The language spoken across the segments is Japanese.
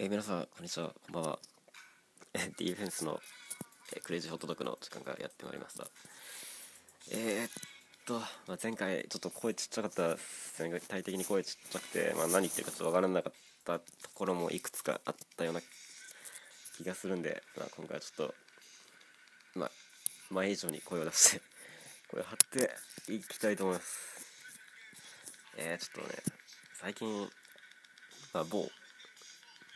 えー、皆さん、こんにちは、こんばんは。ディーフェンスの、えー、クレイジーホットドッグの時間がやってまいりました。えー、っと、まあ、前回ちょっと声ちっちゃかった全体的に声ちっちゃくて、まあ、何言ってるかちょっとわからなかったところもいくつかあったような気がするんで、まあ、今回はちょっと、まあ、前以上に声を出して、声を張っていきたいと思います。えー、ちょっとね、最近、まあ、某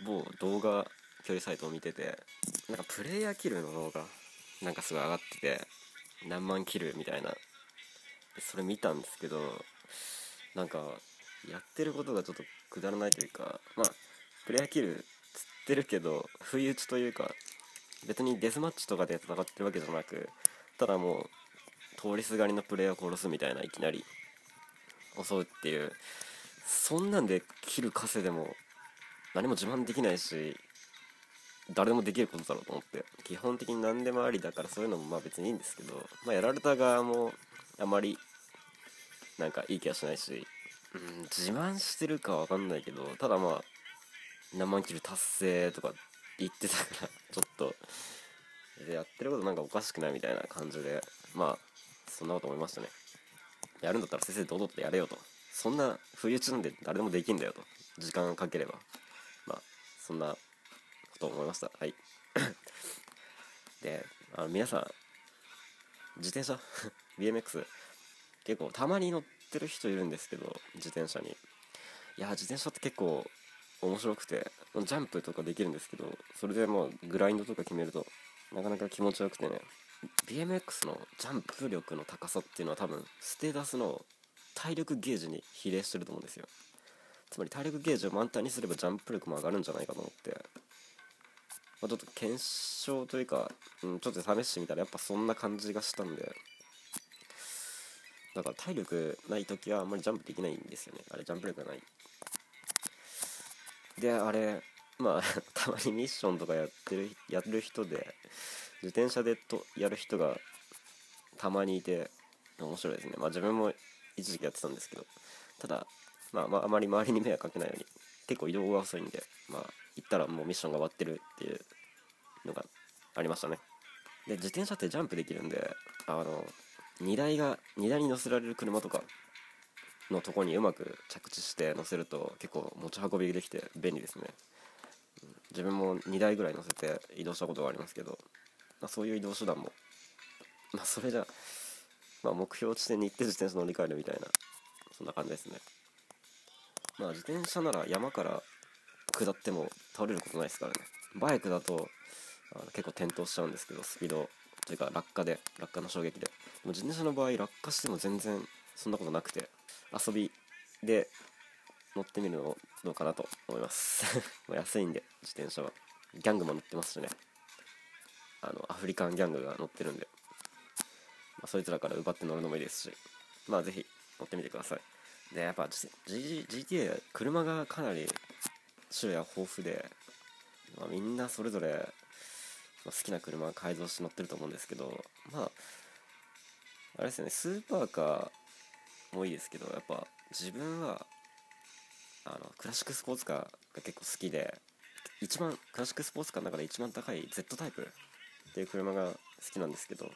某動画距離サイトを見ててなんかプレイヤーキルの動画なんかすごい上がってて何万キルみたいな。それ見たんですけどなんかやってることがちょっとくだらないというかまあプレイヤーキルつってるけど不意打ちというか別にデスマッチとかで戦ってるわけじゃなくただもう通りすがりのプレイヤーを殺すみたいないきなり襲うっていうそんなんでキル稼いでも何も自慢できないし誰でもできることだろうと思って。基本的に何でもありだからそういうのもまあ別にいいんですけど、まあ、やられた側もあまりなんかいい気はしないし、うん、自慢してるかわかんないけどただまあ何万キル達成とか言ってたから ちょっとやってることなんかおかしくないみたいな感じでまあそんなこと思いましたね。やるんだったら先生堂々とやれよと。そんな不意打ちなんで誰でもできんだよと。時間かければ。そんなこと思いました。はい。であの皆さん自転車？BMX 結構たまに乗ってる人いるんですけど自転車に。いや自転車って結構面白くてジャンプとかできるんですけどそれでもうグラインドとか決めるとなかなか気持ちよくてね。BMX のジャンプ力の高さっていうのは多分ステータスの体力ゲージに比例してると思うんですよ。つまり体力ゲージを満タンにすればジャンプ力も上がるんじゃないかと思って、まあ、ちょっと検証というか、うん、ちょっと試してみたらやっぱそんな感じがしたんで。だから体力ない時はあんまりジャンプできないんですよね。あれジャンプ力がない。であれまあ たまにミッションとかやってるやる人で自転車でとやる人がたまにいて面白いですね。まあ自分も一時期やってたんですけど。ただまあ、まあ、あまり周りに迷惑かけないように結構移動が遅いんでまあ行ったらもうミッションが終わってるっていうのがありましたね。で自転車ってジャンプできるんであの荷台が荷台に乗せられる車とかのとこにうまく着地して乗せると結構持ち運びできて便利ですね。自分も2台ぐらい乗せて移動したことがありますけど、まあ、そういう移動手段もまあそれじゃまあ目標地点に行って自転車乗り換えるみたいなそんな感じですね。まあ自転車なら山から下っても倒れることないですからね。バイクだとあの結構転倒しちゃうんですけどスピードというか落下で落下の衝撃で。でも自転車の場合落下しても全然そんなことなくて遊びで乗ってみるのどうかなと思います。安いんで自転車は。ギャングも乗ってますしね。あのアフリカンギャングが乗ってるんで、まあ、そいつらから奪って乗るのもいいですし。まあ是非乗ってみてください。でやっぱ G GTA 車がかなり種類は豊富で、まあ、みんなそれぞれ、まあ、好きな車改造して乗ってると思うんですけどまああれですよねスーパーカーもいいですけどやっぱ自分はあのクラシックスポーツカーが結構好きで一番クラシックスポーツカーの中で一番高い Z タイプっていう車が好きなんですけど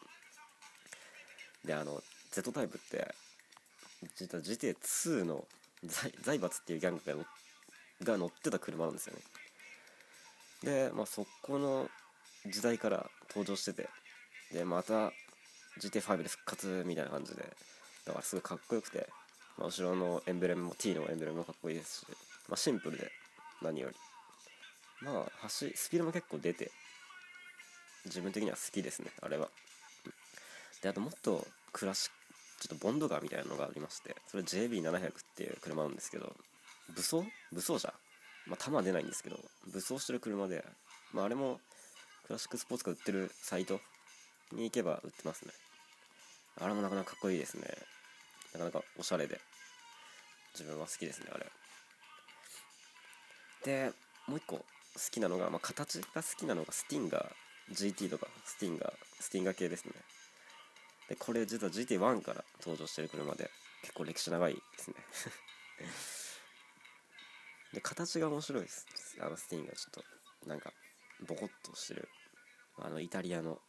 であの Z タイプって実は GTA2 の財閥っていうギャングがが乗ってた車なんですよね。でまあそこの時代から登場してて。でまた GT5 で復活みたいな感じで。だからすごいかっこよくて、まあ、後ろのエンブレムも T のエンブレムもかっこいいですし、まあ、シンプルで。何より。まあ走スピードも結構出て。自分的には好きですねあれは。であともっとクラシッちょっとボンドガーみたいなのがありましてそれ JB700 っていう車なんですけど武装？武装車？まあ弾は出ないんですけど武装してる車で、まあ、あれもクラシックスポーツが売ってるサイトに行けば売ってますね。あれもなかなかかっこいいですね。なかなかおしゃれで。自分は好きですねあれ。でもう一個好きなのが、まあ、形が好きなのがスティンガー。GT とかスティンガー。スティンガー系ですね。でこれ実は GT1 から登場してる車で結構歴史長いですね。で形が面白いです。あのスティーンがちょっとなんかボコッとしてるあのイタリアの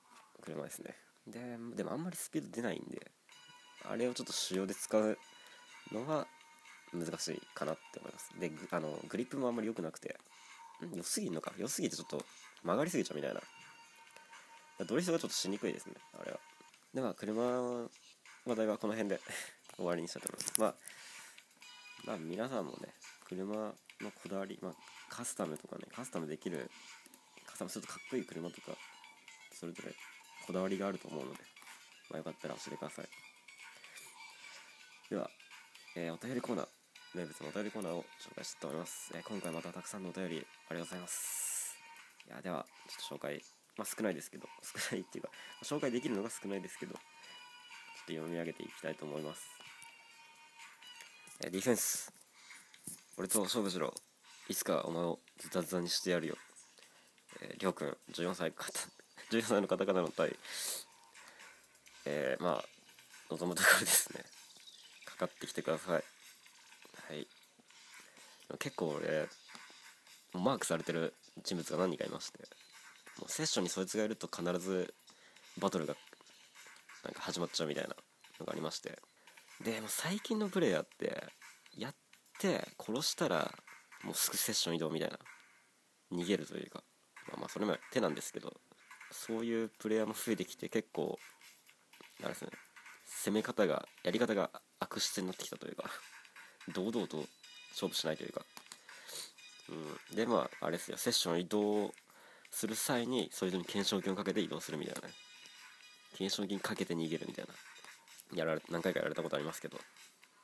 車ですね。ででもあんまりスピード出ないんであれをちょっと主要で使うのは難しいかなって思います。であのグリップもあんまり良くなくて良すぎんのか？良すぎてちょっと曲がりすぎちゃうみたいな。ドリフトがちょっとしにくいですねあれは。でまあ車話題はこの辺で 終わりにしたいと思います。まあまあ皆さんもね車のこだわり、まあ、カスタムとかねカスタムできるカスタムするとかっこいい車とかそれぞれこだわりがあると思うので、まあ、よかったら教えてください。では、えー、お便りコーナー名物のお便りコーナーを紹介したいと思います、えー、今回またたくさんのお便りありがとうございます。いやではちょっと紹介まあ少ないですけど少ないっていうか紹介できるのが少ないですけどちょっと読み上げていきたいと思います、ディフェンス。俺と勝負しろ。いつかお前をズタズタにしてやるよ。えー、りょうくん14歳方 14歳の方々の対えー、まあ望むところですね。かかってきてください。はい。結構俺マークされてる人物が何人かいまして。セッションにそいつがいると必ずバトルがなんか始まっちゃうみたいなのがありまして。でも最近のプレイヤーってやって殺したらもうすぐセッション移動みたいな。逃げるというか。まあまあそれも手なんですけどそういうプレイヤーも増えてきて結構あれですね。攻め方がやり方が悪質になってきたというか。堂々と勝負しないというか、うん、でまああれですよ。セッション移動する際にそれぞれに懸賞金をかけて移動するみたいなね。懸賞金かけて逃げるみたいな。やられ何回かやられたことありますけど。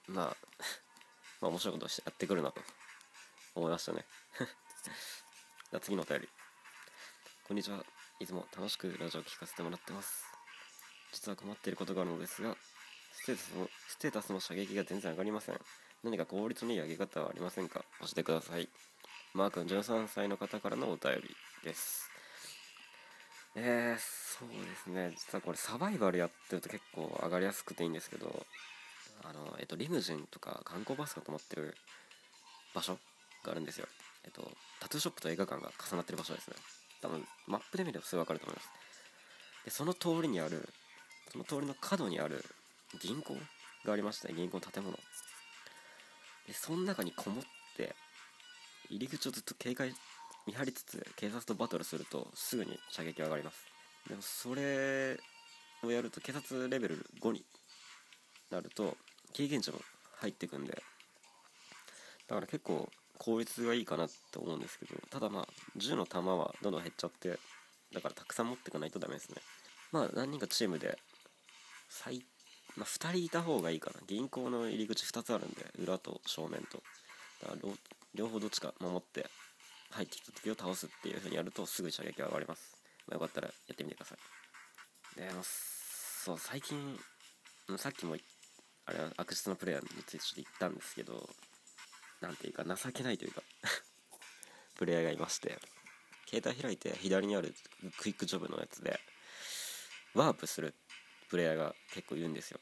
まあ まあ面白いことしてやってくるなと。思いましたね。じゃ次のお便り。こんにちは。いつも楽しくラジオを聴かせてもらってます。実は困っていることがあるのですがステータスのステータスの射撃が全然上がりません。何か効率のいい上げ方はありませんか？教えてください。マー君13歳の方からのお便りです。えー、そうですね。実はこれサバイバルやってると結構上がりやすくていいんですけどあのえっとリムジンとか観光バスが止まってる場所があるんですよ。えっとタトゥーショップと映画館が重なってる場所ですね。多分マップで見ればすぐ分かると思います。でその通りにあるその通りの角にある銀行がありましたね銀行の建物。でその中にこもって入り口をずっと警戒見張りつつ警察とバトルするとすぐに射撃上がります。でもそれをやると警察レベル5になると経験値も入ってくんでだから結構効率がいいかなって思うんですけどただまあ銃の弾はどんどん減っちゃってだからたくさん持ってかないとダメですね。まあ何人かチームで最、まあ、2人いた方がいいかな。銀行の入り口2つあるんで裏と正面と。だから両方どっちか守って入ってきた時を倒すっていう風にやるとすぐ射撃が上がります、まあ、よかったらやってみてください。でそう最近さっきもあれは悪質なプレイヤーについてちょっと言ったんですけど何ていうか情けないというか プレイヤーがいまして携帯開いて左にあるクイックジョブのやつでワープするプレイヤーが結構いるんですよ。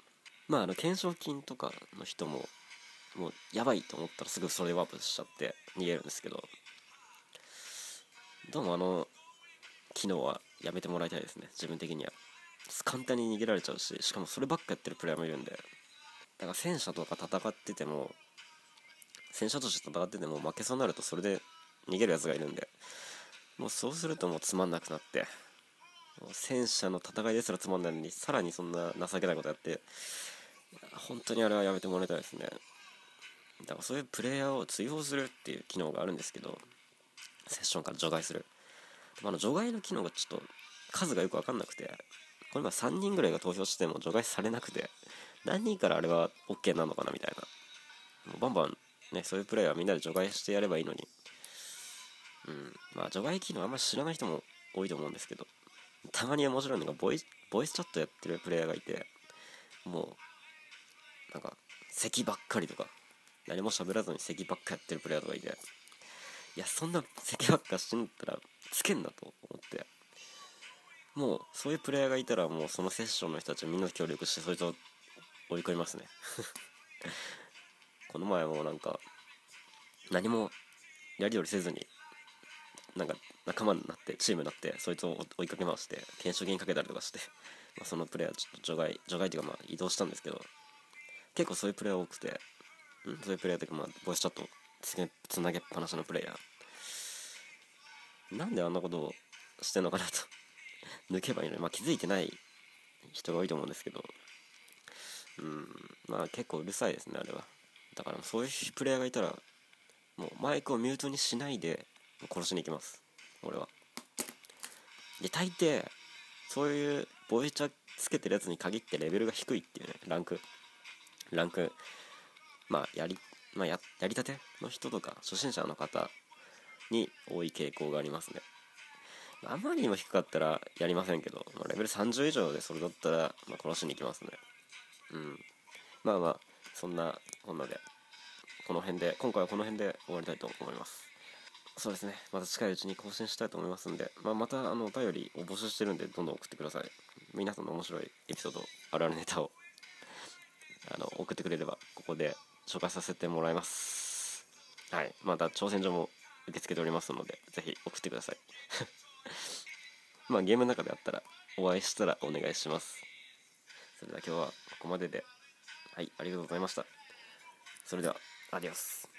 まああの懸賞金とかの人ももうやばいと思ったらすぐそれでワープしちゃって逃げるんですけど。どうもあの機能はやめてもらいたいですね。自分的には。簡単に逃げられちゃうししかもそればっかやってるプレイヤーもいるんで。だから戦車とか戦ってても戦車として戦ってても負けそうになるとそれで逃げるやつがいるんで。もうそうするともうつまんなくなって。戦車の戦いですらつまんないのにさらにそんな情けないことやって。本当にあれはやめてもらいたいですね。だからそういうプレイヤーを追放するっていう機能があるんですけどセッションから除外する。あの除外の機能がちょっと数がよく分かんなくてこれ今3人ぐらいが投票しても除外されなくて何人からあれは OK なのかなみたいな。もうバンバンねそういうプレイはみんなで除外してやればいいのに。うんまあ除外機能あんまり知らない人も多いと思うんですけどたまに面白いのがボイボイスチャットやってるプレイヤーがいてもうなんか咳ばっかりとか何も喋らずに咳ばっかやってるプレイヤーとかいて。いやそんな咳ばっかしてんだったらつけんなと思って。もうそういうプレイヤーがいたらもうそのセッションの人たちみんな協力してそいつを追い込みますね。この前もなんか何もやり取りせずになんか仲間になってチームになってそいつを追いかけ回して検証ゲーかけたりとかして、ま、そのプレイヤーちょっと除外除外っていうかまあ移動したんですけど結構そういうプレイヤー多くて。うんそういうプレイヤーというかまあボイスチャットつげつなげっぱなしのプレイヤー。なんであんなことをしてんのかなと。抜けばいいのに。まあ気づいてない人が多いと思うんですけど。うん。まあ結構うるさいですねあれは。だからそういうプレイヤーがいたらもうマイクをミュートにしないで殺しに行きます。俺は。で大抵そういうボイチャつけてるやつに限ってレベルが低いっていうね。ランク。ランクまあやりまあややりたての人とか初心者の方に多い傾向がありますね。あまりにも低かったらやりませんけど、まあ、レベル30以上でそれだったら、まあ、殺しに行きますね。うん。まあまあそんなこんなでこの辺で今回はこの辺で終わりたいと思います。そうですね。また近いうちに更新したいと思いますんで、まあ、またあのお便りを募集してるんでどんどん送ってください。皆さんの面白いエピソードあるあるネタをあの送ってくれればここで紹介させてもらいます。はい。また挑戦状も受け付けておりますのでぜひ送ってください。まあゲームの中であったらお会いしたらお願いします。それでは今日はここまでで。はいありがとうございました。それではアディオス。